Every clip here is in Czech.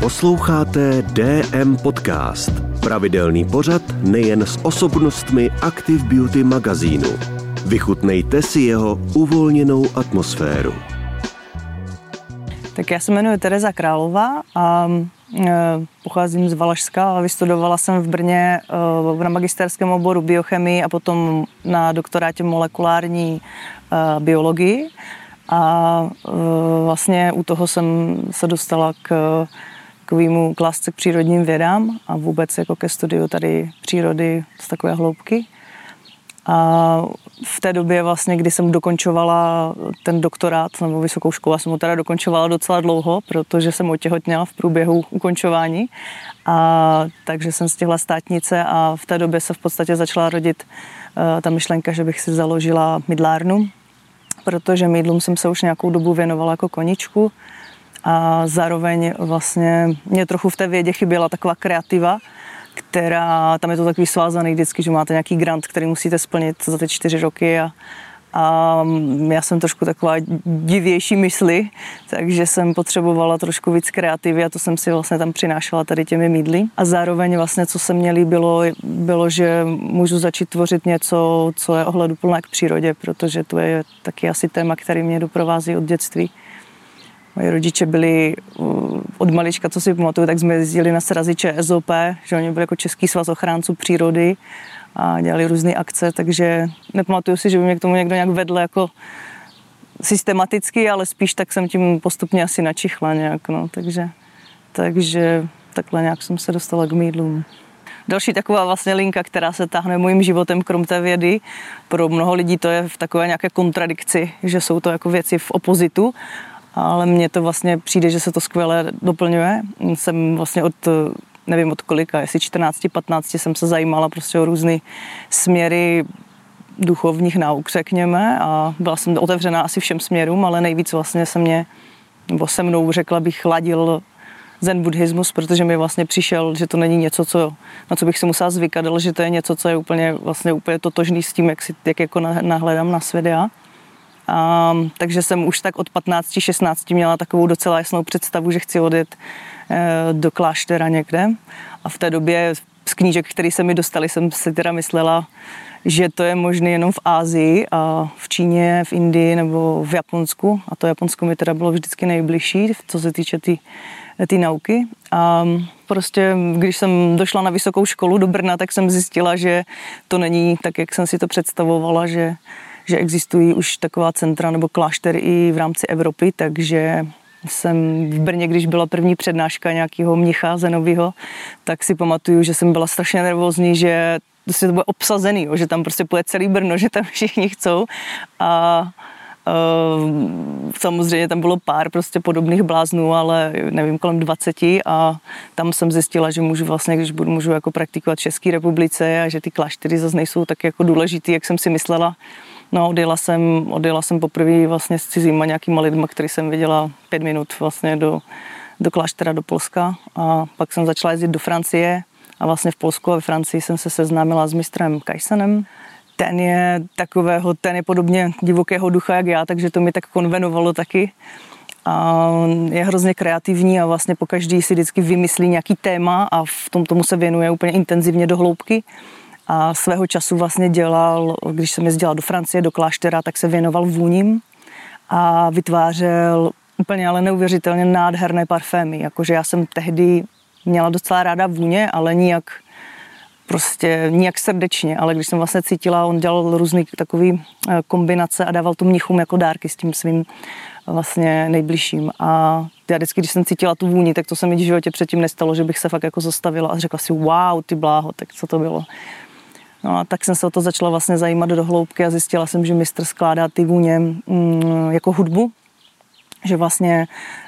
Posloucháte DM Podcast. Pravidelný pořad nejen s osobnostmi Active Beauty magazínu. Vychutnejte si jeho uvolněnou atmosféru. Tak já se jmenuji Tereza Králová a e, pocházím z Valašska a vystudovala jsem v Brně e, na magisterském oboru biochemii a potom na doktorátě molekulární e, biologii. A vlastně u toho jsem se dostala k takovému k lásce k přírodním vědám a vůbec jako ke studiu tady přírody z takové hloubky. A v té době vlastně, kdy jsem dokončovala ten doktorát nebo vysokou školu, jsem ho teda dokončovala docela dlouho, protože jsem otěhotněla v průběhu ukončování. A takže jsem stihla státnice a v té době se v podstatě začala rodit uh, ta myšlenka, že bych si založila mydlárnu, protože mydlům jsem se už nějakou dobu věnovala jako koničku a zároveň vlastně mě trochu v té vědě chyběla taková kreativa, která, tam je to takový svázaný vždycky, že máte nějaký grant, který musíte splnit za ty čtyři roky a, a já jsem trošku taková divější mysli, takže jsem potřebovala trošku víc kreativy a to jsem si vlastně tam přinášela tady těmi mídly. A zároveň vlastně, co se mě líbilo, bylo, že můžu začít tvořit něco, co je ohleduplné k přírodě, protože to je taky asi téma, který mě doprovází od dětství. Moji rodiče byli od malička, co si pamatuju, tak jsme jezdili na sraziče SOP, že oni byli jako Český svaz ochránců přírody a dělali různé akce, takže nepamatuju si, že by mě k tomu někdo nějak vedl jako systematicky, ale spíš tak jsem tím postupně asi načichla nějak, no, takže, takže takhle nějak jsem se dostala k mídlům. Další taková vlastně linka, která se táhne mojím životem, krom té vědy. Pro mnoho lidí to je v takové nějaké kontradikci, že jsou to jako věci v opozitu, ale mně to vlastně přijde, že se to skvěle doplňuje. Jsem vlastně od nevím od kolika, jestli 14, 15 jsem se zajímala prostě o různé směry duchovních nauk, řekněme, a byla jsem otevřená asi všem směrům, ale nejvíc vlastně se mě, nebo se mnou řekla bych, ladil zen buddhismus, protože mi vlastně přišel, že to není něco, co, na co bych se musela zvykat, ale že to je něco, co je úplně, vlastně úplně totožný s tím, jak, si, jak jako nahledám na svět já. A, takže jsem už tak od 15-16 měla takovou docela jasnou představu, že chci odjet e, do kláštera někde. A v té době z knížek, které se mi dostaly, jsem si teda myslela, že to je možné jenom v Ázii a v Číně, v Indii nebo v Japonsku. A to Japonsko mi teda bylo vždycky nejbližší, co se týče ty ty nauky. A prostě, když jsem došla na vysokou školu do Brna, tak jsem zjistila, že to není tak, jak jsem si to představovala, že že existují už taková centra nebo kláštery i v rámci Evropy, takže jsem v Brně, když byla první přednáška nějakého mnicha zenového, tak si pamatuju, že jsem byla strašně nervózní, že prostě to bude obsazený, že tam prostě půjde celý Brno, že tam všichni chcou a Uh, samozřejmě tam bylo pár prostě podobných bláznů, ale nevím, kolem 20 a tam jsem zjistila, že můžu vlastně, když budu, můžu jako praktikovat v České republice a že ty kláštery zase nejsou tak jako důležitý, jak jsem si myslela. No, odjela jsem, odjela jsem poprvé vlastně s cizíma nějakýma lidma, který jsem viděla pět minut vlastně do, do kláštera do Polska a pak jsem začala jezdit do Francie a vlastně v Polsku a ve Francii jsem se seznámila s mistrem Kajsenem. Ten je takového, ten je podobně divokého ducha jak já, takže to mi tak konvenovalo taky. A je hrozně kreativní a vlastně po každý si vždycky vymyslí nějaký téma a v tom tomu se věnuje úplně intenzivně do hloubky a svého času vlastně dělal, když jsem jezdila do Francie, do kláštera, tak se věnoval vůním a vytvářel úplně ale neuvěřitelně nádherné parfémy. Jakože já jsem tehdy měla docela ráda vůně, ale nijak prostě nijak srdečně, ale když jsem vlastně cítila, on dělal různé takové eh, kombinace a dával to mnichům jako dárky s tím svým vlastně nejbližším. A já vždycky, když jsem cítila tu vůni, tak to se mi v životě předtím nestalo, že bych se fakt jako zastavila a řekla si, wow, ty bláho, tak co to bylo. No a tak jsem se o to začala vlastně zajímat do hloubky a zjistila jsem, že mistr skládá ty vůně mm, jako hudbu, že vlastně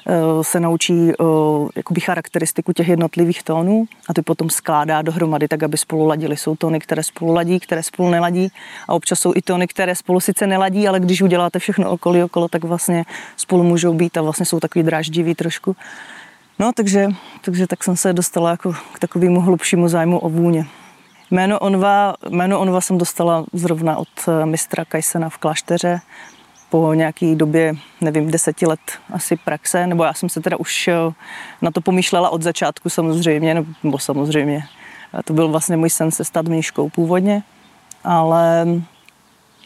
uh, se naučí uh, jakoby charakteristiku těch jednotlivých tónů a ty potom skládá dohromady tak, aby spolu ladili. Jsou tóny, které spolu ladí, které spolu neladí a občas jsou i tóny, které spolu sice neladí, ale když uděláte všechno okolí okolo, tak vlastně spolu můžou být a vlastně jsou takový dráždivý trošku. No, takže, takže tak jsem se dostala jako k takovému hlubšímu zájmu o vůně. Jméno Onva, jméno Onva jsem dostala zrovna od eh, mistra Kajsena v klášteře. po nějaký době, nevím, deseti let asi praxe, nebo já jsem se teda už eh, na to pomýšlela od začátku samozřejmě, nebo samozřejmě. To byl vlastně můj sen se stát mnížkou původně, ale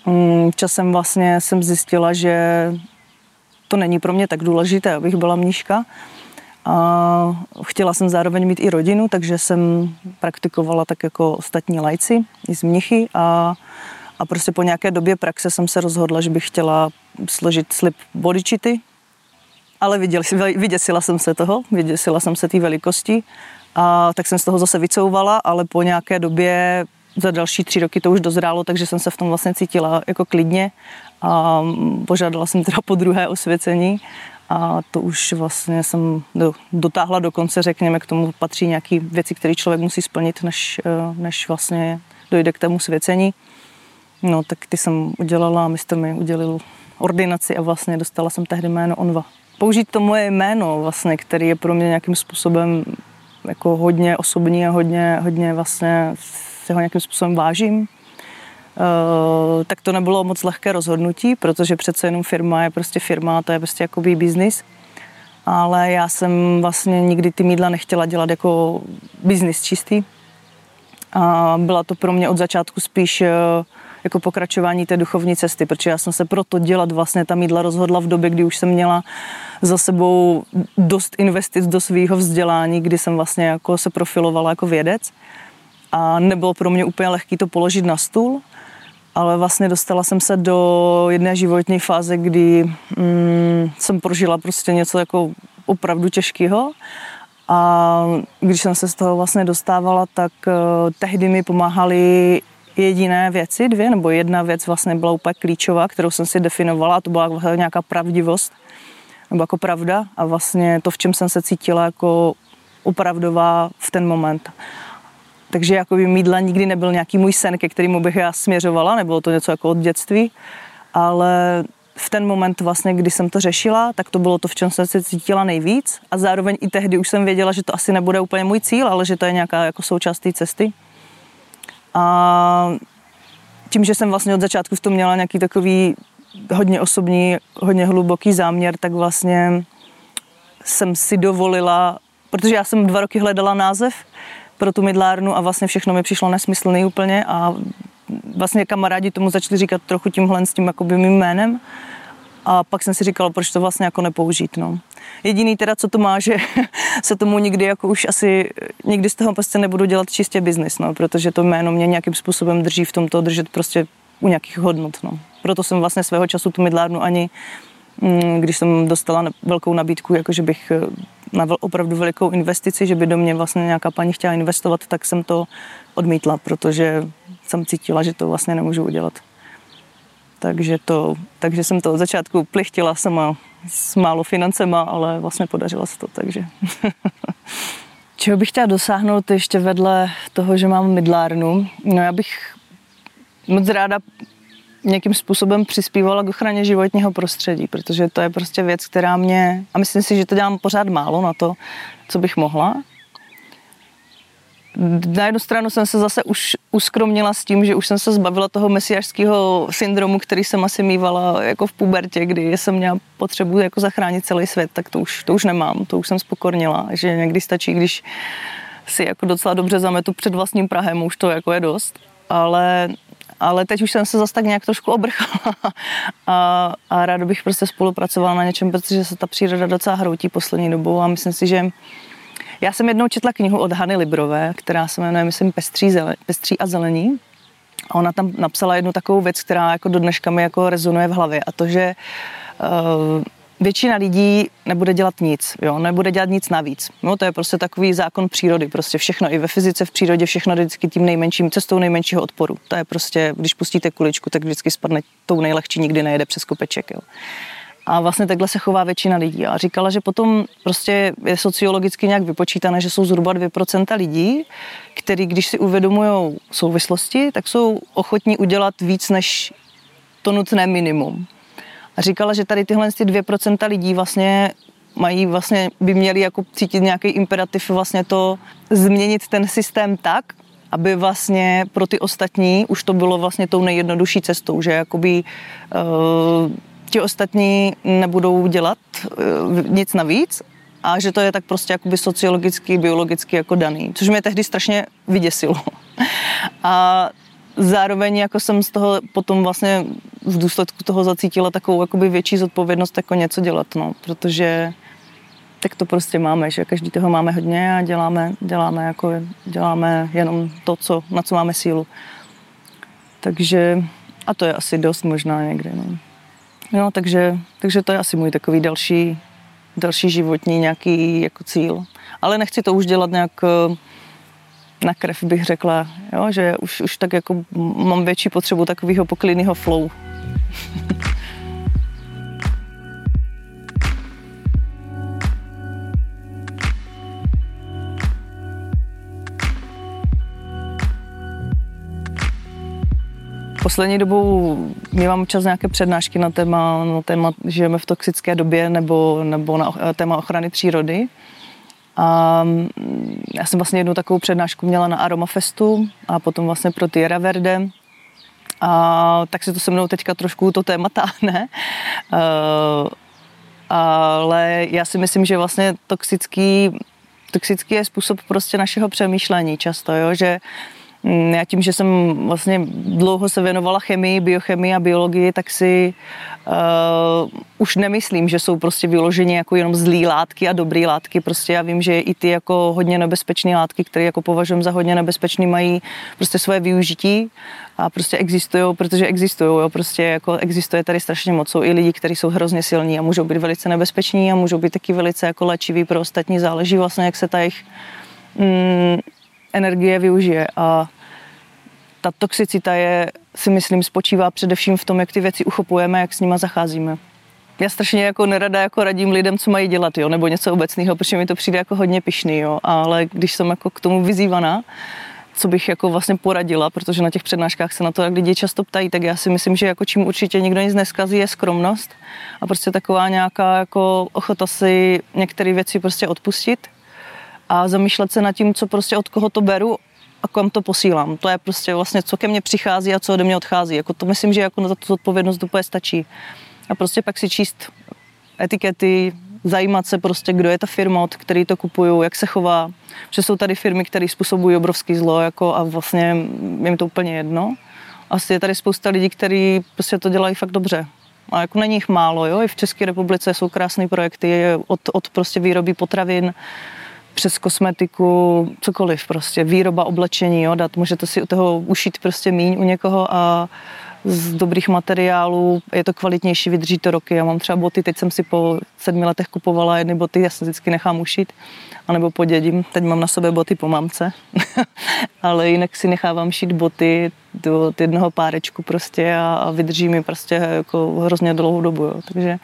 mm, časem vlastně jsem zjistila, že to není pro mě tak důležité, abych byla mnížka. A chtěla jsem zároveň mít i rodinu, takže jsem praktikovala tak jako ostatní lajci, i z mnichy a a prostě po nějaké době praxe jsem se rozhodla, že bych chtěla složit slib bodyčity, ale vyděsila jsem se toho, vyděsila jsem se té velikosti a tak jsem z toho zase vycouvala, ale po nějaké době za další tři roky to už dozrálo, takže jsem se v tom vlastně cítila jako klidně a požádala jsem teda po druhé osvěcení a to už vlastně jsem do, dotáhla do konce, řekněme, k tomu patří nějaké věci, které člověk musí splnit, než, eh, než vlastně dojde k tomu svěcení. No, tak ty jsem udělala a mistr mi udělil ordinaci a vlastně dostala jsem tehdy jméno Onva. Použít to moje jméno, vlastně, který je pro mě nějakým způsobem jako hodně osobní a hodně, hodně vlastně se ho nějakým způsobem vážím, tak to nebylo moc lehké rozhodnutí, protože přece jenom firma je prostě firma, to je prostě jakoby biznis. Ale já jsem vlastně nikdy ty mídla nechtěla dělat jako biznis čistý. A byla to pro mě od začátku spíš uh, jako pokračování té duchovní cesty, protože já jsem se proto dělat vlastně ta mídla rozhodla v době, kdy už jsem měla za sebou dost investic do svého vzdělání, kdy jsem vlastně jako se profilovala jako vědec a nebylo pro mě úplně lehký to položit na stůl, ale vlastně dostala jsem se do jedné životní fáze, kdy mm, jsem prožila prostě něco jako opravdu těžkého a když jsem se z toho vlastně dostávala, tak uh, tehdy mi pomáhali jediné věci, dvě, nebo jedna věc vlastně byla úplně klíčová, kterou jsem si definovala, a to byla nějaká pravdivost, nebo jako pravda a vlastně to, v čem jsem se cítila jako opravdová v ten moment. Takže jako by mídla nikdy nebyl nějaký můj sen, ke kterému bych já směřovala, nebylo to něco jako od dětství, ale v ten moment vlastně, kdy jsem to řešila, tak to bylo to, v čem jsem se cítila nejvíc a zároveň i tehdy už jsem věděla, že to asi nebude úplně můj cíl, ale že to je nějaká jako součást té cesty. A tím, že jsem vlastně od začátku v tom měla nějaký takový hodně osobní, hodně hluboký záměr, tak vlastně jsem si dovolila, protože já jsem dva roky hledala název pro tu mydlárnu a vlastně všechno mi přišlo nesmyslný úplně a vlastně kamarádi tomu začali říkat trochu tímhle s tím jakoby mým jménem a pak jsem si říkala, proč to vlastně jako nepoužít, no. Jediný teda, co to má, že se tomu nikdy jako už asi, nikdy z toho prostě nebudu dělat čistě biznis, no, protože to jméno mě nějakým způsobem drží v tomto držet prostě u nějakých hodnot, no. Proto jsem vlastně svého času tu mydlárnu ani, když jsem dostala velkou nabídku, jako že bych eh, na opravdu velikou investici, že by do mě vlastně nějaká paní chtěla investovat, tak jsem to odmítla, protože jsem cítila, že to vlastně nemůžu udělat. Takže, to, takže jsem to od začátku plichtila sama s málo financema, ale vlastně podařilo se to, takže. Čeho bych chtěla dosáhnout ještě vedle toho, že mám mydlárnu? No já bych moc ráda nějakým způsobem přispívala k ochraně životního prostředí, protože to je prostě věc, která mě, a myslím si, že to dělám pořád málo na to, co bych mohla, na jednu stranu jsem se zase už uskromnila s tím, že už jsem se zbavila toho mesiářského syndromu, který jsem asi mývala jako v pubertě, kdy jsem měla potřebu jako zachránit celý svět, tak to už, to už nemám, to už jsem spokornila, že někdy stačí, když si jako docela dobře zametu před vlastním Prahem, už to jako je dost, ale ale teď už jsem se zase tak nějak trošku obrchala a, a ráda bych prostě spolupracovala na něčem, protože se ta příroda docela hroutí poslední dobou a myslím si, že já jsem jednou četla knihu od Hany Librové, která se jmenuje, myslím, Pestří, zelen, Pestří a zelení. A ona tam napsala jednu takovou věc, která jako do dneška mi jako rezonuje v hlavě a to, že uh, většina lidí nebude dělat nic, jo, nebude dělat nic navíc. No, to je prostě takový zákon přírody, prostě všechno, i ve fyzice, v přírodě, všechno vždycky tím nejmenším, cestou nejmenšího odporu. To je prostě, když pustíte kuličku, tak vždycky spadne tou nejlehčí, nikdy nejede přes kopeček, jo. A vlastně takhle se chová většina lidí. A říkala, že potom prostě je sociologicky nějak vypočítané, že jsou zhruba 2% lidí, který, když si uvědomují souvislosti, tak jsou ochotní udělat víc než to nutné minimum. A říkala, že tady tyhle 2% lidí vlastně mají vlastně, by měli jako cítit nějaký imperativ vlastně to změnit ten systém tak, aby vlastně pro ty ostatní už to bylo vlastně tou nejjednodušší cestou, že jakoby uh, ti ostatní nebudou dělat uh, nic navíc a že to je tak prostě jakoby sociologicky, biologicky jako daný, což mě tehdy strašně vyděsilo. A zároveň jako jsem z toho potom vlastně v důsledku toho zacítila takovou jakoby větší zodpovědnost jako něco dělat, no, protože tak to prostě máme, že každý toho máme hodně a děláme, děláme, jako, děláme jenom to, co, na co máme sílu. Takže, a to je asi dost možná někde, no. No, takže, takže to je asi můj takový další, další životní nějaký jako cíl. Ale nechci to už dělat nějak na krev, bych řekla, jo, že už, už tak jako mám větší potřebu takového poklidného flow. Poslední dobou mám občas nějaké přednášky na téma, na téma žijeme v toxické době nebo, nebo na téma ochrany přírody. A mm, já jsem vlastně jednu takovou přednášku měla na Aromafestu a potom vlastně pro Tierra Verde. A tak se to se mnou teďka trošku to téma táhne. Uh, ale já si myslím, že vlastně toxický, toxický je způsob prostě našeho přemýšlení často, jo? že uh, já tím, že jsem vlastně dlouho se věnovala chemii, biochemii a biologii, tak si uh, už nemyslím, že jsou prostě vyloženě jako jenom zlý látky a dobrý látky. Prostě já vím, že i ty jako hodně nebezpečné látky, které jako považuji za hodně nebezpečné, mají prostě svoje využití a prostě existují, protože existují, jo, prostě jako existuje tady strašně moc. Jsou i lidi, kteří jsou hrozně silní a můžou být velice nebezpeční a můžou být taky velice jako léčiví pro ostatní. Záleží vlastně, jak se ta jejich mm, energie využije. A ta toxicita je, si myslím, spočívá především v tom, jak ty věci uchopujeme, jak s nima zacházíme. Já strašně jako nerada jako radím lidem, co mají dělat, jo, nebo něco obecného, protože mi to přijde jako hodně pišný, jo, ale když jsem jako k tomu vyzývaná, co bych jako vlastně poradila, protože na těch přednáškách se na to jak lidi často ptají, tak já si myslím, že jako čím určitě nikdo nic neskazí, je skromnost a prostě taková nějaká jako ochota si některé věci prostě odpustit a zamýšlet se nad tím, co prostě od koho to beru a kam to posílám. To je prostě vlastně, co ke mně přichází a co ode mě odchází. Jako to myslím, že jako na tu odpovědnost úplně stačí. A prostě pak si číst etikety, zajímat se prostě, kdo je ta firma, od který to kupuju, jak se chová. Že jsou tady firmy, které způsobují obrovský zlo jako a vlastně je mi to úplně jedno. Asi je tady spousta lidí, kteří prostě to dělají fakt dobře. A jako není jich málo, jo? I v České republice jsou krásné projekty od, od prostě výroby potravin, přes kosmetiku, cokoliv prostě, výroba oblečení, jo, dát, můžete si u toho ušít prostě míň u někoho a z dobrých materiálů, je to kvalitnější, vydrží to roky. Já mám třeba boty, teď jsem si po sedmi letech kupovala jedny boty, já se vždycky nechám ušít, anebo podědím. Teď mám na sobě boty po mamce, ale jinak si nechávám šít boty do jednoho párečku prostě a, a vydrží mi prostě jako hrozně dlouhou dobu. Jo. Takže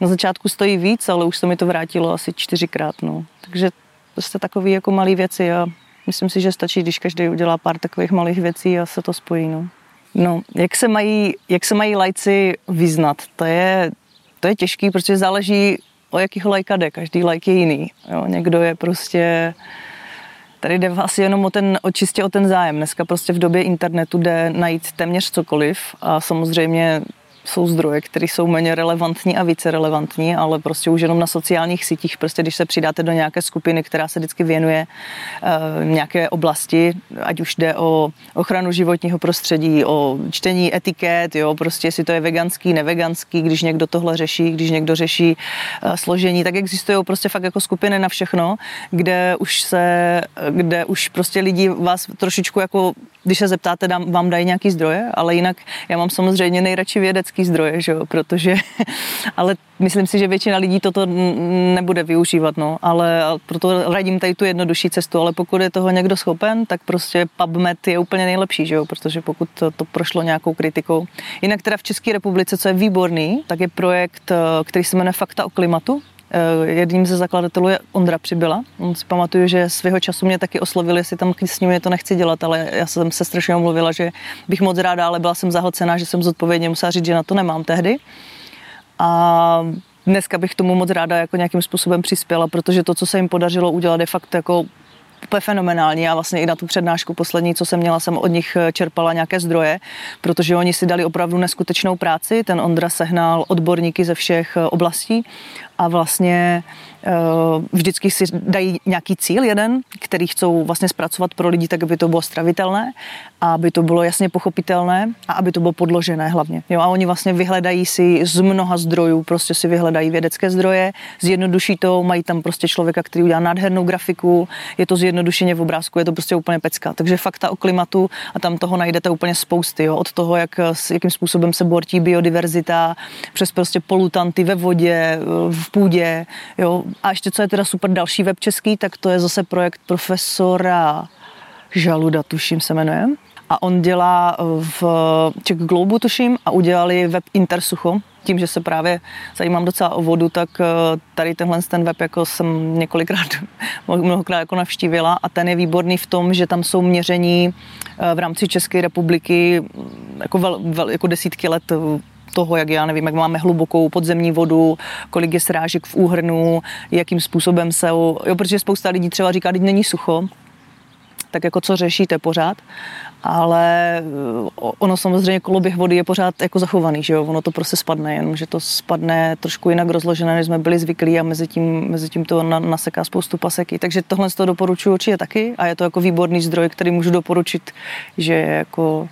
na začátku stojí víc, ale už se mi to vrátilo asi čtyřikrát. No. Takže prostě takové jako malé věci a myslím si, že stačí, když každý udělá pár takových malých věcí a se to spojí. No. No, jak se mají, jak se mají lajci vyznat? To je, to je těžký, protože záleží, o jakýho lajka jde. Každý lajk je jiný. Jo. Někdo je prostě... Tady jde asi jenom o ten, o čistě o ten zájem. Dneska prostě v době internetu jde najít téměř cokoliv a samozřejmě jsou zdroje, které jsou méně relevantní a více relevantní, ale prostě už jenom na sociálních sítích, prostě když se přidáte do nějaké skupiny, která se vždycky věnuje uh, nějaké oblasti, ať už jde o ochranu životního prostředí, o čtení etiket, jo, prostě jestli to je veganský, neveganský, když někdo tohle řeší, když někdo řeší uh, složení, tak existují prostě fakt jako skupiny na všechno, kde už se, kde už prostě lidi vás trošičku jako když se zeptáte, dám, vám dají nějaký zdroje, ale jinak já mám samozřejmě nejradši vědecký zdroje, že jo, protože, ale myslím si, že většina lidí toto nebude využívat, no, ale proto radím tady tu jednodušší cestu, ale pokud je toho někdo schopen, tak prostě PubMed je úplně nejlepší, že jo, protože pokud to, to prošlo nějakou kritikou. Jinak teda v České republice, co je výborný, tak je projekt, eh, který se jmenuje Fakta o klimatu, jedním ze zakladatelů je Ondra Přibyla. On si pamatuju, že svého času mě taky oslovili, jestli tam s nimi to nechci dělat, ale já jsem se strašně omluvila, že bych moc ráda, ale byla jsem zahlcená, že jsem zodpovědně musela říct, že na to nemám tehdy. A dneska bych tomu moc ráda jako nějakým způsobem přispěla, protože to, co se jim podařilo udělat, je fakt jako úplně fenomenální. Já vlastně i na tu přednášku poslední, co jsem měla, jsem od nich eh, čerpala nějaké zdroje, protože oni si dali opravdu neskutečnou práci. Ten Ondra sehnal odborníky ze všech eh, oblastí a vlastně Eh, vždycky si dají nějaký cíl jeden, který chcou vlastně zpracovat pro lidi tak, aby to bylo stravitelné a aby to bylo jasně pochopitelné a aby to bylo podložené hlavně. Jo, a oni vlastně vyhledají si z mnoha zdrojů, prostě si vyhledají vědecké zdroje, zjednoduší to, mají tam prostě člověka, který udělá nádhernou grafiku, je to zjednodušeně v obrázku, je to prostě úplně pecka. Takže fakta o klimatu a tam toho najdete úplně spousty, jo, od toho, jak, jakým způsobem se bortí biodiverzita, přes prostě polutanty ve vodě, v půdě, jo, a ještě co je teda super další web český, tak to je zase projekt profesora Žaluda, tuším se jmenuje. A on dělá v Czech Globu, tuším, a udělali web Intersucho. Tím, že se právě zajímám docela o vodu, tak eh, tady tenhle ten web jako jsem několikrát, mnohokrát jako navštívila a ten je výborný v tom, že tam jsou měření eh, v rámci České republiky mm, jako, vel, vel, jako desítky let toho, jak já nevím, jak máme hlubokou podzemní vodu, kolik je srážek v úhrnu, jakým způsobem se, jo, protože spousta lidí třeba říká, že není sucho, tak jako co řešíte pořád, ale eh, ono samozřejmě koloběh vody je pořád jako zachovaný, že jo, ono to prostě spadne, jenom že to spadne trošku jinak rozložené, než jsme byli zvyklí a mezi tím, mezi tím to naseká spoustu paseky, takže tohle z toho doporučuji určitě taky a je to jako výborný zdroj, který můžu doporučit, že je jako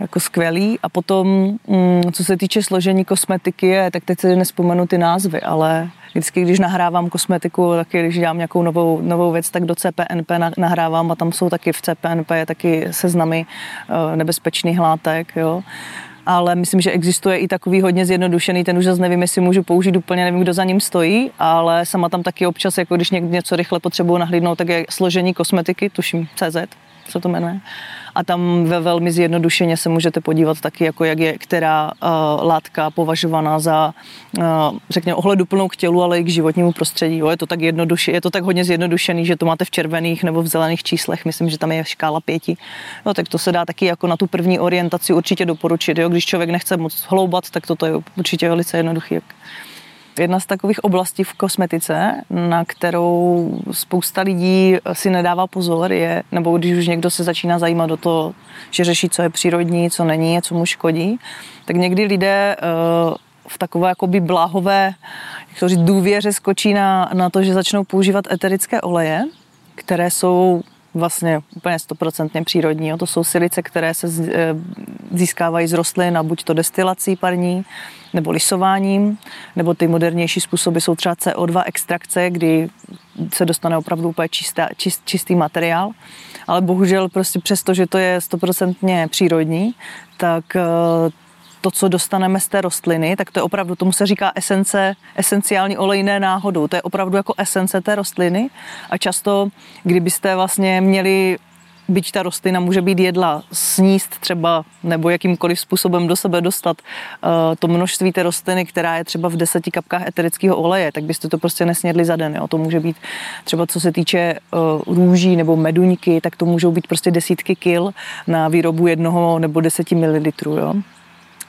jako skvělý. A potom, mm, co se týče složení kosmetiky, je, tak teď si nespomenu ty názvy, ale vždycky, když nahrávám kosmetiku, taky když dělám nějakou novou, novou věc, tak do CPNP nahrávám a tam jsou taky v CPNP je taky seznamy eh, nebezpečných látek, jo ale myslím, že existuje i takový hodně zjednodušený, ten už zase nevím, jestli můžu použít úplně, nevím, kdo za ním stojí, ale sama tam taky občas, jako když něco rychle potřebuju nahlídnout, tak je složení kosmetiky, tuším CZ, se to jmenuje a tam ve velmi zjednodušeně se můžete podívat taky, jako jak je která uh, látka považovaná za, uh, řekněme, ohleduplnou k tělu, ale i k životnímu prostředí. Jo, je to tak jednoduše, je to tak hodně zjednodušený, že to máte v červených nebo v zelených číslech, myslím, že tam je škála pěti. No, tak to se dá taky jako na tu první orientaci určitě doporučit. Jo? Když člověk nechce moc hloubat, tak toto je určitě velice jednoduchý. Jedna z takových oblastí v kosmetice, na kterou spousta lidí si nedává pozor, je, nebo když už někdo se začíná zajímat do toho, že řeší, co je přírodní, co není, co mu škodí, tak někdy lidé eh, v takové jakoby bláhové jak to říct, důvěře skočí na, na to, že začnou používat eterické oleje, které jsou vlastně úplně stoprocentně přírodní. To jsou silice, které se eh, získávají z rostlin a buď to destilací parní, nebo lisováním, nebo ty modernější způsoby jsou třeba CO2 extrakce, kdy se dostane opravdu úplně čistá, čist, čistý materiál. Ale bohužel prostě přesto, že to je stoprocentně přírodní, tak eh, to, co dostaneme z té rostliny, tak to je opravdu, tomu se říká esence, esenciální olejné náhodou. To je opravdu jako esence té rostliny a často, kdybyste vlastně měli byť ta rostlina může být jedla, sníst třeba nebo jakýmkoliv způsobem do sebe dostat uh, to množství té rostliny, která je třeba v deseti kapkách eterického oleje, tak byste to prostě nesnědli za den. Jo. To může být třeba co se týče uh, růží nebo meduňky, tak to můžou být prostě desítky kil na výrobu jednoho nebo deseti mililitrů. Jo.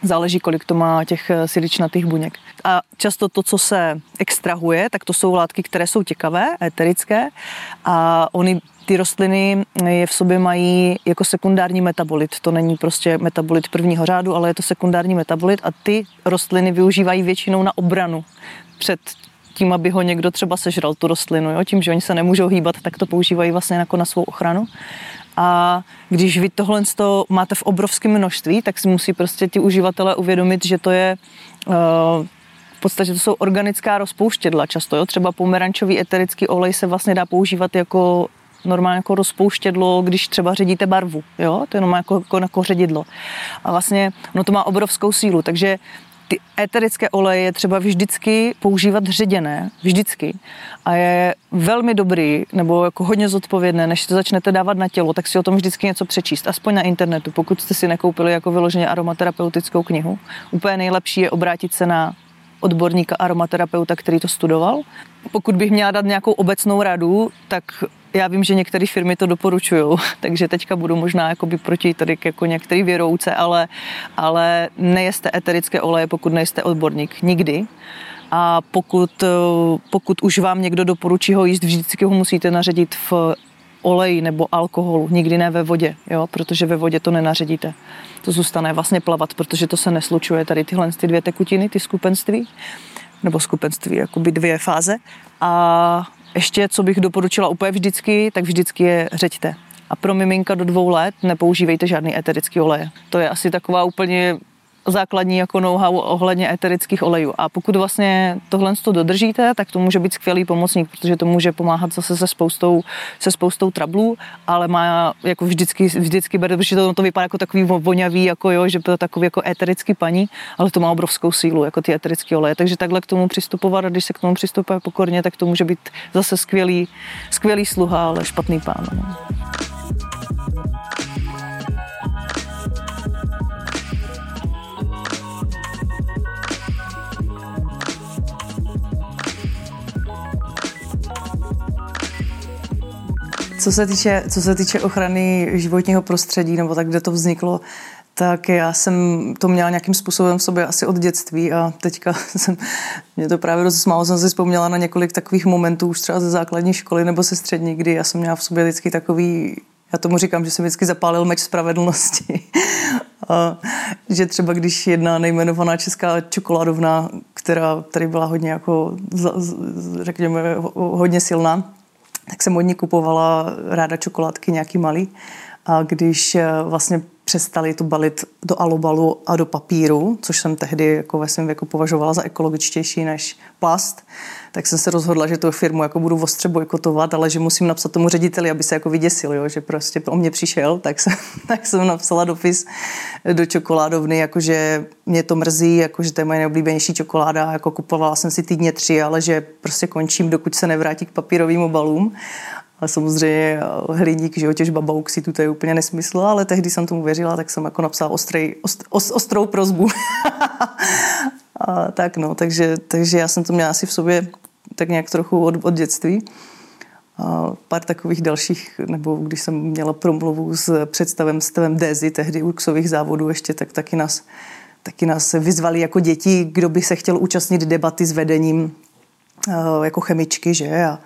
Záleží, kolik to má těch eh, siličnatých buněk. A často to, co se extrahuje, tak to jsou látky, které jsou těkavé, eterické a oni ty rostliny je v sobě mají jako sekundární metabolit. To není prostě metabolit prvního řádu, ale je to sekundární metabolit a ty rostliny využívají většinou na obranu před tím, aby ho někdo třeba sežral tu rostlinu. Jo? Tím, že oni se nemůžou hýbat, tak to používají vlastně jako na svou ochranu. A když vy tohle máte v obrovském množství, tak si musí prostě ti uživatelé uvědomit, že to je uh, v podstatě to jsou organická rozpouštědla často. Jo? Třeba pomerančový eterický olej se vlastně dá používat jako normálně jako rozpouštědlo, když třeba ředíte barvu, jo, to je jenom jako, jako, jako ředidlo. A vlastně no to má obrovskou sílu, takže ty eterické oleje je třeba vždycky používat ředěné, vždycky. A je velmi dobrý, nebo jako hodně zodpovědné, než to začnete dávat na tělo, tak si o tom vždycky něco přečíst, aspoň na internetu, pokud jste si nekoupili jako vyloženě aromaterapeutickou knihu. Úplně nejlepší je obrátit se na odborníka aromaterapeuta, který to studoval. Pokud bych měla dát nějakou obecnou radu, tak já vím, že některé firmy to doporučují, takže teďka budu možná jakoby proti tady jako některý věrouce, ale, ale nejeste eterické oleje, pokud nejste odborník. Nikdy. A pokud, pokud už vám někdo doporučí ho jíst, vždycky ho musíte naředit v oleji nebo alkoholu, nikdy ne ve vodě, jo, protože ve vodě to nenaředíte. To zůstane vlastně plavat, protože to se neslučuje tady tyhle ty dvě tekutiny, ty skupenství, nebo skupenství, jakoby dvě fáze. A ještě, co bych doporučila úplně vždycky, tak vždycky je řeďte. A pro miminka do dvou let nepoužívejte žádný eterický olej. To je asi taková úplně základní jako know-how ohledně eterických olejů. A pokud vlastně tohle to dodržíte, tak to může být skvělý pomocník, protože to může pomáhat zase se spoustou, se spoustou trablů, ale má jako vždycky, vždycky bere, protože to, to vypadá jako takový vonavý, jako jo, že to takový jako eterický paní, ale to má obrovskou sílu, jako ty eterické oleje. Takže takhle k tomu přistupovat a když se k tomu přistupuje pokorně, tak to může být zase skvělý, skvělý sluha, ale špatný pán. No. Co se týče, co se týče ochrany životního prostředí, nebo tak, kde to vzniklo, tak já jsem to měla nějakým způsobem v sobě asi od dětství a teďka jsem, mě to právě dost málo jsem si vzpomněla na několik takových momentů už třeba ze základní školy nebo se střední, kdy já jsem měla v sobě vždycky takový, já tomu říkám, že jsem vždycky zapálil meč spravedlnosti. a, že třeba když jedna nejmenovaná česká čokoládovna, která tady byla hodně jako, řekněme, hodně silná, tak jsem od ní kupovala ráda čokoládky nějaký malý. A když eh, vlastně přestali to balit do alobalu a do papíru, což jsem tehdy jako ve svém věku považovala za ekologičtější než plast, tak jsem se rozhodla, že tu firmu jako budu ostře bojkotovat, ale že musím napsat tomu řediteli, aby se jako vyděsil, jo, že prostě o mě přišel, tak jsem, tak jsem napsala dopis do čokoládovny, jakože mě to mrzí, jakože to je moje nejoblíbenější čokoláda, jako kupovala jsem si týdně tři, ale že prostě končím, dokud se nevrátí k papírovým obalům. A samozřejmě hliník, že jo, těžba bauxitu, to je úplně nesmysl, ale tehdy jsem tomu věřila, tak jsem jako napsala ostrej, ost, ost, ostrou prozbu. a tak no, takže, takže já jsem to měla asi v sobě tak nějak trochu od, od dětství. A pár takových dalších, nebo když jsem měla promluvu s představem stavem Dézy, tehdy urksových závodů ještě, tak taky nás, taky nás vyzvali jako děti, kdo by se chtěl účastnit debaty s vedením jako chemičky, že? A,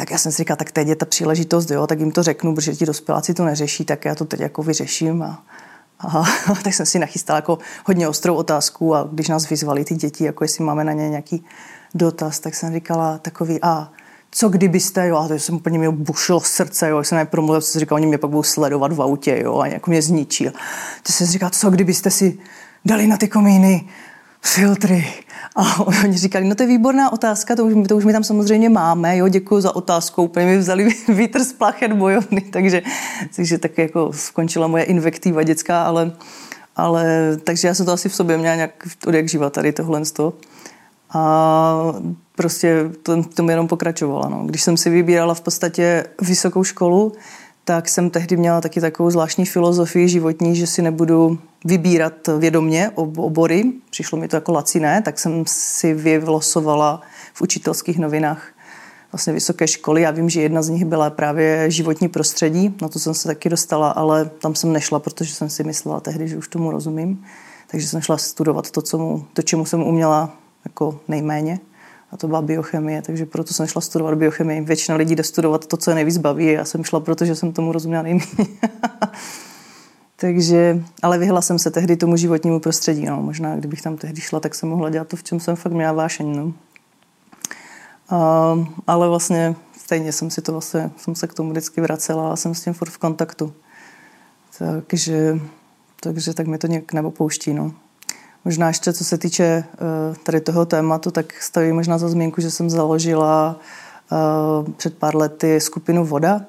tak já jsem si říkala, tak teď je ta příležitost, jo, tak jim to řeknu, protože ti dospěláci to neřeší, tak já to teď jako vyřeším. A, a tak jsem si nachystala jako hodně ostrou otázku a když nás vyzvali ty děti, jako jestli máme na ně nějaký dotaz, tak jsem říkala takový, a co kdybyste, jo, a to jsem úplně mě bušilo srdce, jo, jsem nepromluvil, jsem říkal, oni mě pak budou sledovat v autě, jo, a jako mě zničí. A to jsem říkal, co kdybyste si dali na ty komíny filtry. A oni říkali, no to je výborná otázka, to už, to už my tam samozřejmě máme, jo, děkuji za otázku, úplně mi vzali vítr z plachet bojovny, takže, takže tak jako skončila moje invektiva dětská, ale, ale takže já jsem to asi v sobě měla nějak od jak živa tady tohle a prostě to, to mi jenom pokračovalo. No. Když jsem si vybírala v podstatě vysokou školu, tak jsem tehdy měla taky takovou zvláštní filozofii životní, že si nebudu vybírat vědomně obory. Přišlo mi to jako laciné, tak jsem si vylosovala v učitelských novinách vlastně vysoké školy. Já vím, že jedna z nich byla právě životní prostředí, na to jsem se taky dostala, ale tam jsem nešla, protože jsem si myslela tehdy, že už tomu rozumím. Takže jsem šla studovat to, co mu, to čemu jsem uměla jako nejméně a to byla biochemie, takže proto jsem šla studovat biochemii. Většina lidí jde studovat to, co je nejvíc baví, já jsem šla, protože jsem tomu rozuměla nejméně. takže, ale vyhla jsem se tehdy tomu životnímu prostředí. No. Možná, kdybych tam tehdy šla, tak jsem mohla dělat to, v čem jsem fakt měla vášeň. No. A, ale vlastně stejně jsem si to vlastně, jsem se k tomu vždycky vracela a jsem s tím furt v kontaktu. Takže, takže tak mi to nějak neopouští. No. Možná ještě, co se týče eh, tady toho tématu, tak stojí možná za zmínku, že jsem založila eh, před pár lety skupinu Voda.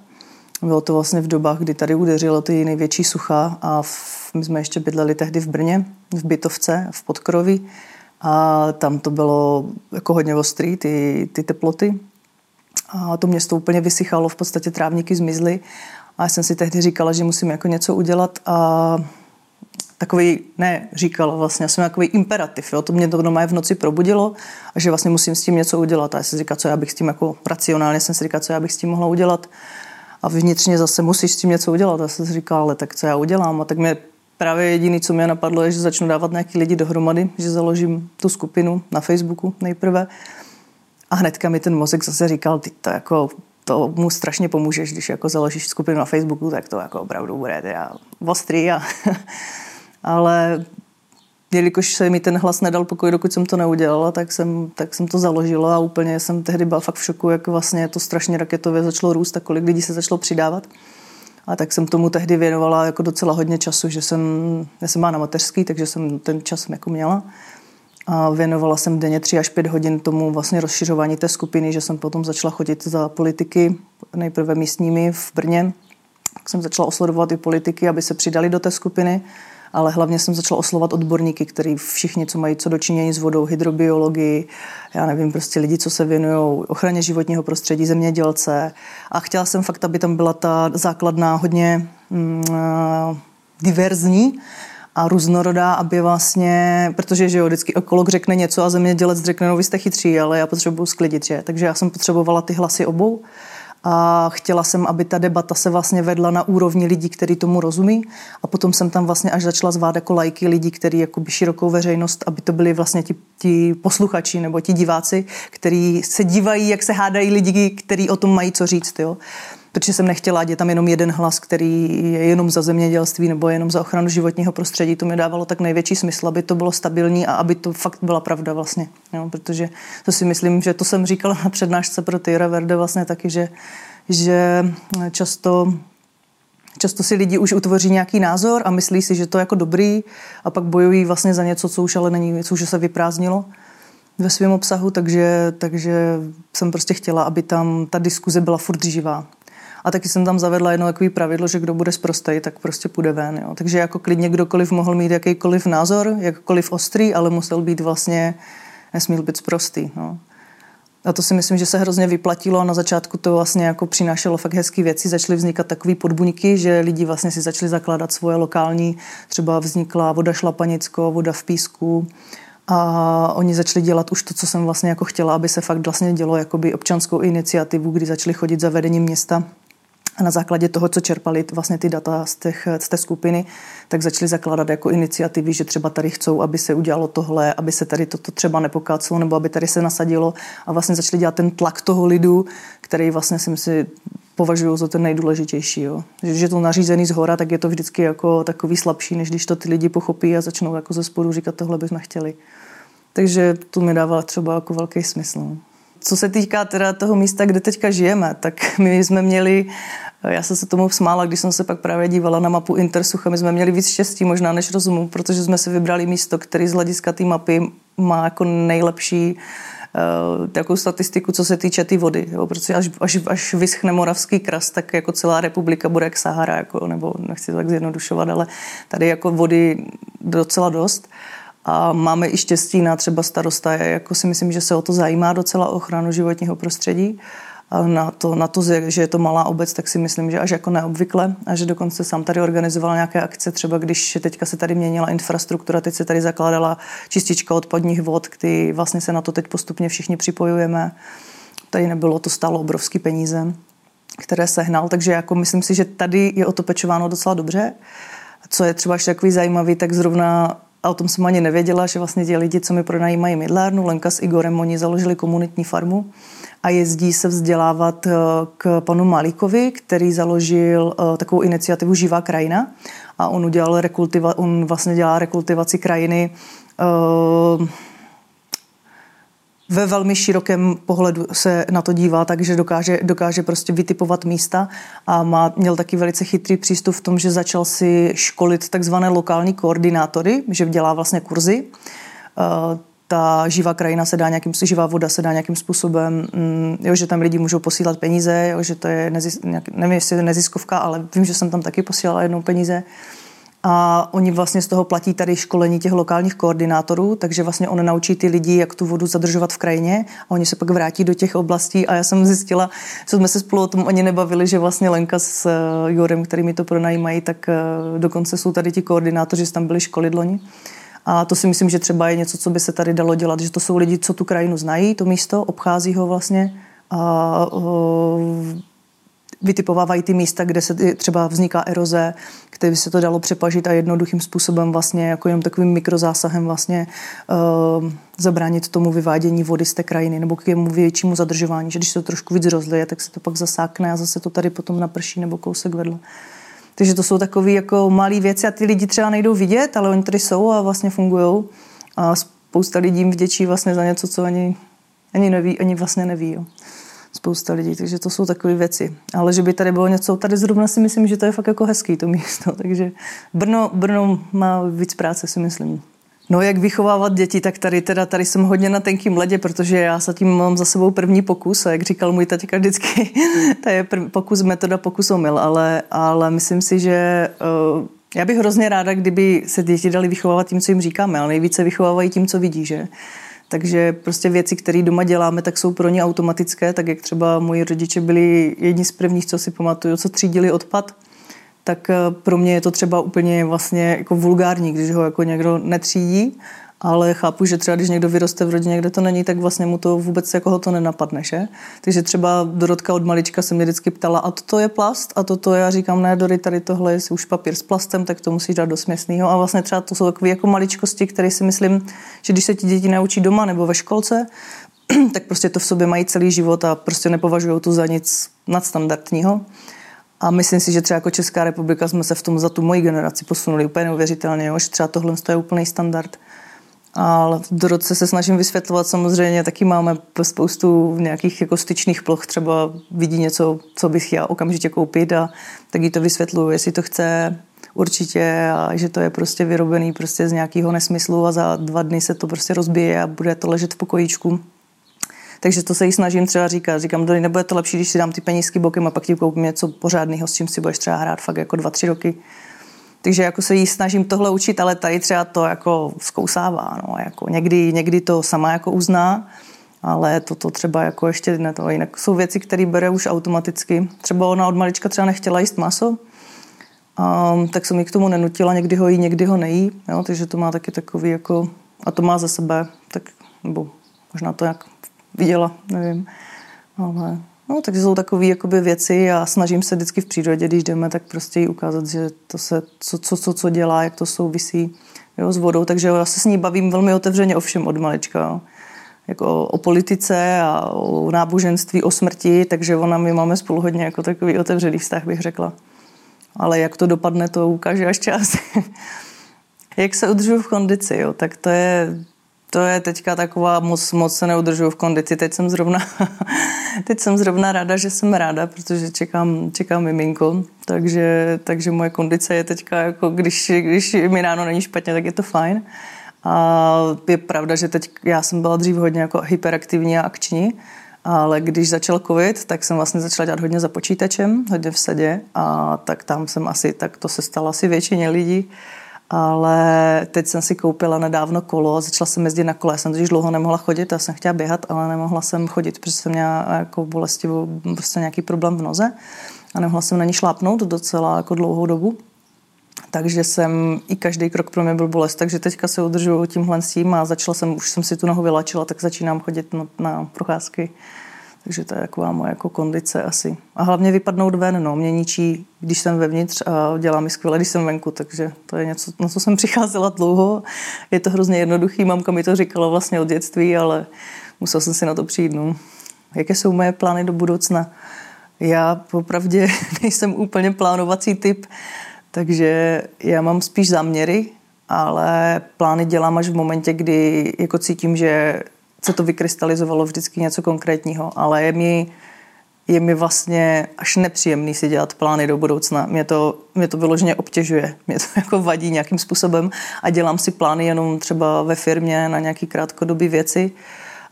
Bylo to vlastně v dobách, kdy tady udeřilo ty největší sucha a my jsme ještě bydleli tehdy v Brně, v Bytovce, v Podkroví a tam to bylo jako hodně ostrý, ty, ty teploty. A to město úplně vysychalo, v podstatě trávníky zmizly a já jsem si tehdy říkala, že musím jako něco udělat a takový, ne říkal vlastně, jsem takový imperativ, jo, to mě to doma v noci probudilo a že vlastně musím s tím něco udělat a já jsem říkal, co já bych s tím jako racionálně jsem si říkal, co já bych s tím mohla udělat a vnitřně zase musíš s tím něco udělat. Já jsem si říkal, ale tak co já udělám a tak mě právě jediný, co mě napadlo, je, že začnu dávat nějaký lidi dohromady, že založím tu skupinu na Facebooku nejprve a hnedka mi ten mozek zase říkal, ty to jako to mu strašně pomůžeš, když jako založíš skupinu na Facebooku, tak to jako opravdu bude teda ostrý. A, ale jelikož se mi ten hlas nedal pokoj, dokud jsem to neudělala, tak jsem, tak jsem to založila a úplně jsem tehdy byla fakt v šoku, jak vlastně to strašně raketově začalo růst a kolik lidí se začalo přidávat. A tak jsem tomu tehdy věnovala jako docela hodně času, že jsem, já jsem má na mateřský, takže jsem ten čas jako měla. A věnovala jsem denně 3 až 5 hodin tomu vlastně rozšiřování té skupiny, že jsem potom začala chodit za politiky, nejprve místními v Brně. Tak jsem začala osledovat i politiky, aby se přidali do té skupiny ale hlavně jsem začala oslovat odborníky, který všichni, co mají co dočinění s vodou, hydrobiologii, já nevím, prostě lidi, co se věnují ochraně životního prostředí, zemědělce. A chtěla jsem fakt, aby tam byla ta základná hodně mm, diverzní a různorodá, aby vlastně, protože že jo, vždycky ekolog řekne něco a zemědělec řekne, no vy jste chytří, ale já potřebuju sklidit, že? Takže já jsem potřebovala ty hlasy obou a chtěla jsem, aby ta debata se vlastně vedla na úrovni lidí, kteří tomu rozumí a potom jsem tam vlastně až začala zvát jako lajky lidí, kteří jako by širokou veřejnost, aby to byli vlastně ti, ti posluchači nebo ti diváci, kteří se dívají, jak se hádají lidi, kteří o tom mají co říct. Jo protože jsem nechtěla, ať je tam jenom jeden hlas, který je jenom za zemědělství nebo jenom za ochranu životního prostředí. To mi dávalo tak největší smysl, aby to bylo stabilní a aby to fakt byla pravda vlastně. Jo, protože to si myslím, že to jsem říkala na přednášce pro Tyra Verde vlastně taky, že, že často Často si lidi už utvoří nějaký názor a myslí si, že to je jako dobrý a pak bojují vlastně za něco, co už ale není, co už se vyprázdnilo ve svém obsahu, takže, takže jsem prostě chtěla, aby tam ta diskuze byla furt živá. A taky jsem tam zavedla jedno takový pravidlo, že kdo bude sprostej, tak prostě půjde ven. Jo. Takže jako klidně kdokoliv mohl mít jakýkoliv názor, jakkoliv ostrý, ale musel být vlastně, nesmí být sprostý. No. A to si myslím, že se hrozně vyplatilo a na začátku to vlastně jako přinášelo fakt hezké věci. Začaly vznikat takové podbuňky, že lidi vlastně si začali zakládat svoje lokální, třeba vznikla voda šlapanicko, voda v písku, a oni začali dělat už to, co jsem vlastně jako chtěla, aby se fakt vlastně dělo jakoby občanskou iniciativu, kdy začali chodit za vedením města a na základě toho, co čerpali vlastně ty data z, těch, z té skupiny, tak začali zakládat jako iniciativy, že třeba tady chcou, aby se udělalo tohle, aby se tady toto třeba nepokácelo, nebo aby tady se nasadilo a vlastně začali dělat ten tlak toho lidu, který vlastně si myslím, považuji za ten nejdůležitější. Jo. Že, že to nařízený z hora, tak je to vždycky jako takový slabší, než když to ty lidi pochopí a začnou jako ze spodu říkat, tohle bychom chtěli. Takže to mi dává třeba jako velký smysl. Co se týká teda toho místa, kde teďka žijeme, tak my jsme měli, já jsem se tomu smála, když jsem se pak právě dívala na mapu Intersucha, my jsme měli víc štěstí možná než rozumu, protože jsme si vybrali místo, který z hlediska té mapy má jako nejlepší uh, takovou statistiku, co se týče té tý vody. Jo? Protože až, až, až vyschne moravský kras, tak jako celá republika bude jak Sahara, jako, nebo nechci to tak zjednodušovat, ale tady jako vody docela dost. A máme i štěstí na třeba starosta, jako si myslím, že se o to zajímá docela ochranu životního prostředí. A na to, na to, že je to malá obec, tak si myslím, že až jako neobvykle a že dokonce sám tady organizoval nějaké akce, třeba když teďka se tady měnila infrastruktura, teď se tady zakládala čistička odpadních vod, kdy vlastně se na to teď postupně všichni připojujeme. Tady nebylo, to stálo obrovský peníze, které sehnal, takže jako myslím si, že tady je o to pečováno docela dobře. Co je třeba ještě takový zajímavý, tak zrovna a o tom jsem ani nevěděla, že vlastně ti lidi, co mi pronajímají mydlárnu, Lenka s Igorem, oni založili komunitní farmu a jezdí se vzdělávat eh, k panu Malíkovi, který založil eh, takovou iniciativu Živá krajina. A on udělal rekultiva, on vlastně dělá rekultivaci krajiny uh, ve velmi širokém pohledu se na to dívá, takže dokáže, dokáže prostě vytipovat místa a má, měl taky velice chytrý přístup v tom, že začal si školit takzvané lokální koordinátory, že dělá vlastně kurzy. Uh, ta živá krajina se dá nějakým, živá voda se dá nějakým způsobem, mm, jo, že tam lidi můžou posílat peníze, jo, že to je, nezis, nevím, jestli je neziskovka, ale vím, že jsem tam taky posílala jednou peníze. A oni vlastně z toho platí tady školení těch lokálních koordinátorů, takže vlastně on naučí ty lidi, jak tu vodu zadržovat v krajině a oni se pak vrátí do těch oblastí a já jsem zjistila, co jsme se spolu o tom ani nebavili, že vlastně Lenka s eh, Jorem, který mi to pronajímají, tak eh, dokonce jsou tady ti koordinátoři, že tam byli školit loni. A to si myslím, že třeba je něco, co by se tady dalo dělat, že to jsou lidi, co tu krajinu znají, to místo, obchází ho vlastně a vytipovávají ty místa, kde se třeba vzniká eroze, kde by se to dalo přepažit a jednoduchým způsobem vlastně jako jenom takovým mikrozásahem vlastně uh, zabránit tomu vyvádění vody z té krajiny nebo k jemu většímu zadržování, že když se to trošku víc rozlije, tak se to pak zasákne a zase to tady potom naprší nebo kousek vedle. Takže to jsou takové jako malé věci a ty lidi třeba nejdou vidět, ale oni tady jsou a vlastně fungují. A spousta lidí jim vděčí vlastně za něco, co ani, ani neví, ani vlastně neví. Jo. Spousta lidí, takže to jsou takové věci. Ale že by tady bylo něco, tady zrovna si myslím, že to je fakt jako hezký to místo, takže Brno, Brno má víc práce, si myslím. No, jak vychovávat děti, tak tady teda tady jsem hodně na tenkým ledě, protože já zatím mám za sebou první pokus a jak říkal můj taťka vždycky, to je první pokus metoda, pokus omyl, ale, ale myslím si, že uh, já bych hrozně ráda, kdyby se děti dali vychovávat tím, co jim říkáme, ale nejvíce vychovávají tím, co vidí, že? Takže prostě věci, které doma děláme, tak jsou pro ně automatické, tak jak třeba moji rodiče byli jedni z prvních, co si pamatuju, co třídili odpad, tak eh, pro mě je to třeba úplně vlastně jako vulgární, když ho jako někdo netřídí, ale chápu, že třeba když někdo vyroste v rodině, kde to není, tak vlastně mu to vůbec jako ho to nenapadne, že? Takže třeba Dorotka od malička se mě vždycky ptala, a toto je plast, a toto já říkám, ne, Dory, tady tohle je už papír s plastem, tak to musíš dát do směsného. A vlastně třeba to jsou takové jako maličkosti, které si myslím, že když se ti děti naučí doma nebo ve školce, tak prostě to v sobě mají celý život a prostě nepovažují to za nic nadstandardního. A myslím si, že třeba jako Česká republika jsme se v tom za tu moji generaci posunuli úplně neuvěřitelně, jo? že třeba tohle je úplný standard. Ale v roce se snažím vysvětlovat samozřejmě, taky máme spoustu nějakých jako styčných ploch, třeba vidí něco, co bych chtěla okamžitě koupit a tak jí to vysvětluju, jestli to chce určitě a že to je prostě vyrobený prostě z nějakého nesmyslu a za dva dny se to prostě rozbije a bude to ležet v pokojíčku. Takže to se jí snažím třeba říkat. Říkám, Dori, nebude to lepší, když si dám ty penízky bokem a pak ti koupím něco pořádného, s čím si budeš třeba hrát fakt jako dva, tři roky. Takže jako se jí snažím tohle učit, ale tady třeba to jako zkousává. No, jako někdy, někdy to sama jako uzná, ale toto třeba jako ještě ne to. Jinak jsou věci, které bere už automaticky. Třeba ona od malička třeba nechtěla jíst maso, um, tak jsem ji k tomu nenutila, někdy ho jí, někdy ho nejí, jo, takže to má taky takový jako, a to má za sebe, tak, nebo možná to jak viděla, nevím. Ale, no, takže jsou takové jakoby věci a snažím se vždycky v přírodě, když jdeme, tak prostě jí ukázat, že to se, co, co, co, co dělá, jak to souvisí jo, s vodou. Takže já se s ní bavím velmi otevřeně o všem od malička. Jo. Jako o politice a o náboženství, o smrti, takže ona my máme spolu hodně jako takový otevřený vztah, bych řekla. Ale jak to dopadne, to ukáže až čas. jak se udržuju v kondici, jo, tak to je to je teďka taková, moc, moc se neudržuju v kondici. Teď jsem zrovna, teď jsem zrovna ráda, že jsem ráda, protože čekám, čekám miminko, takže, takže moje kondice je teďka, jako když, když mi ráno není špatně, tak je to fajn. A je pravda, že teď já jsem byla dřív hodně jako hyperaktivní a akční, ale když začal covid, tak jsem vlastně začala dělat hodně za počítačem, hodně v sadě a tak tam jsem asi, tak to se stalo asi většině lidí ale teď jsem si koupila nedávno kolo a začala jsem jezdit na kole. Já jsem totiž dlouho nemohla chodit, já jsem chtěla běhat, ale nemohla jsem chodit, protože jsem měla jako bolestivou, prostě nějaký problém v noze a nemohla jsem na ní šlápnout docela jako dlouhou dobu. Takže jsem, i každý krok pro mě byl bolest, takže teďka se udržuju tímhle s tím a začala jsem, už jsem si tu nohu vylačila, tak začínám chodit na, na procházky takže to je taková moje jako kondice asi. A hlavně vypadnout ven, no. Mě ničí, když jsem vevnitř a dělá mi skvěle, když jsem venku, takže to je něco, na co jsem přicházela dlouho. Je to hrozně jednoduchý, mamka mi to říkala vlastně od dětství, ale musel jsem si na to přijít, no. Jaké jsou moje plány do budoucna? Já popravdě nejsem úplně plánovací typ, takže já mám spíš záměry, ale plány dělám až v momentě, kdy jako cítím, že se to vykrystalizovalo vždycky něco konkrétního, ale je mi, je mi vlastně až nepříjemný si dělat plány do budoucna. Mě to, mě to vyloženě obtěžuje, mě to jako vadí nějakým způsobem a dělám si plány jenom třeba ve firmě na nějaký krátkodobý věci,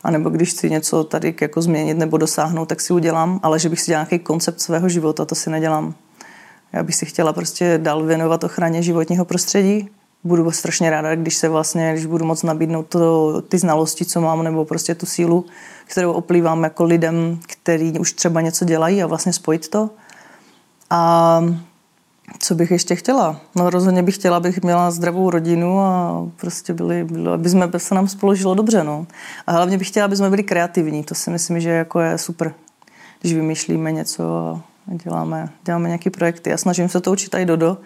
a nebo když chci něco tady jako změnit nebo dosáhnout, tak si udělám, ale že bych si dělal nějaký koncept svého života, to si nedělám. Já bych si chtěla prostě dál věnovat ochraně životního prostředí, budu strašně ráda, když se vlastně, když budu moc nabídnout to, ty znalosti, co mám, nebo prostě tu sílu, kterou oplývám jako lidem, který už třeba něco dělají a vlastně spojit to. A co bych ještě chtěla? No rozhodně bych chtěla, abych měla zdravou rodinu a prostě byli, byli aby jsme se nám spolu žilo dobře. No. A hlavně bych chtěla, aby jsme byli kreativní. To si myslím, že jako je super, když vymýšlíme něco a děláme, děláme nějaké projekty a snažím se to učit i Dodo,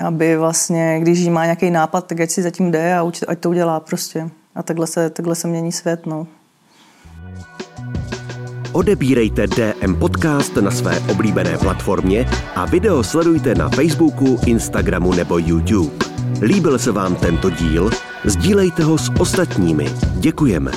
aby vlastně, když jí má nějaký nápad, tak ať si zatím jde a ať to udělá prostě. A takhle se, takhle se mění svět, no. Odebírejte DM Podcast na své oblíbené platformě a video sledujte na Facebooku, Instagramu nebo YouTube. Líbil se vám tento díl? Sdílejte ho s ostatními. Děkujeme.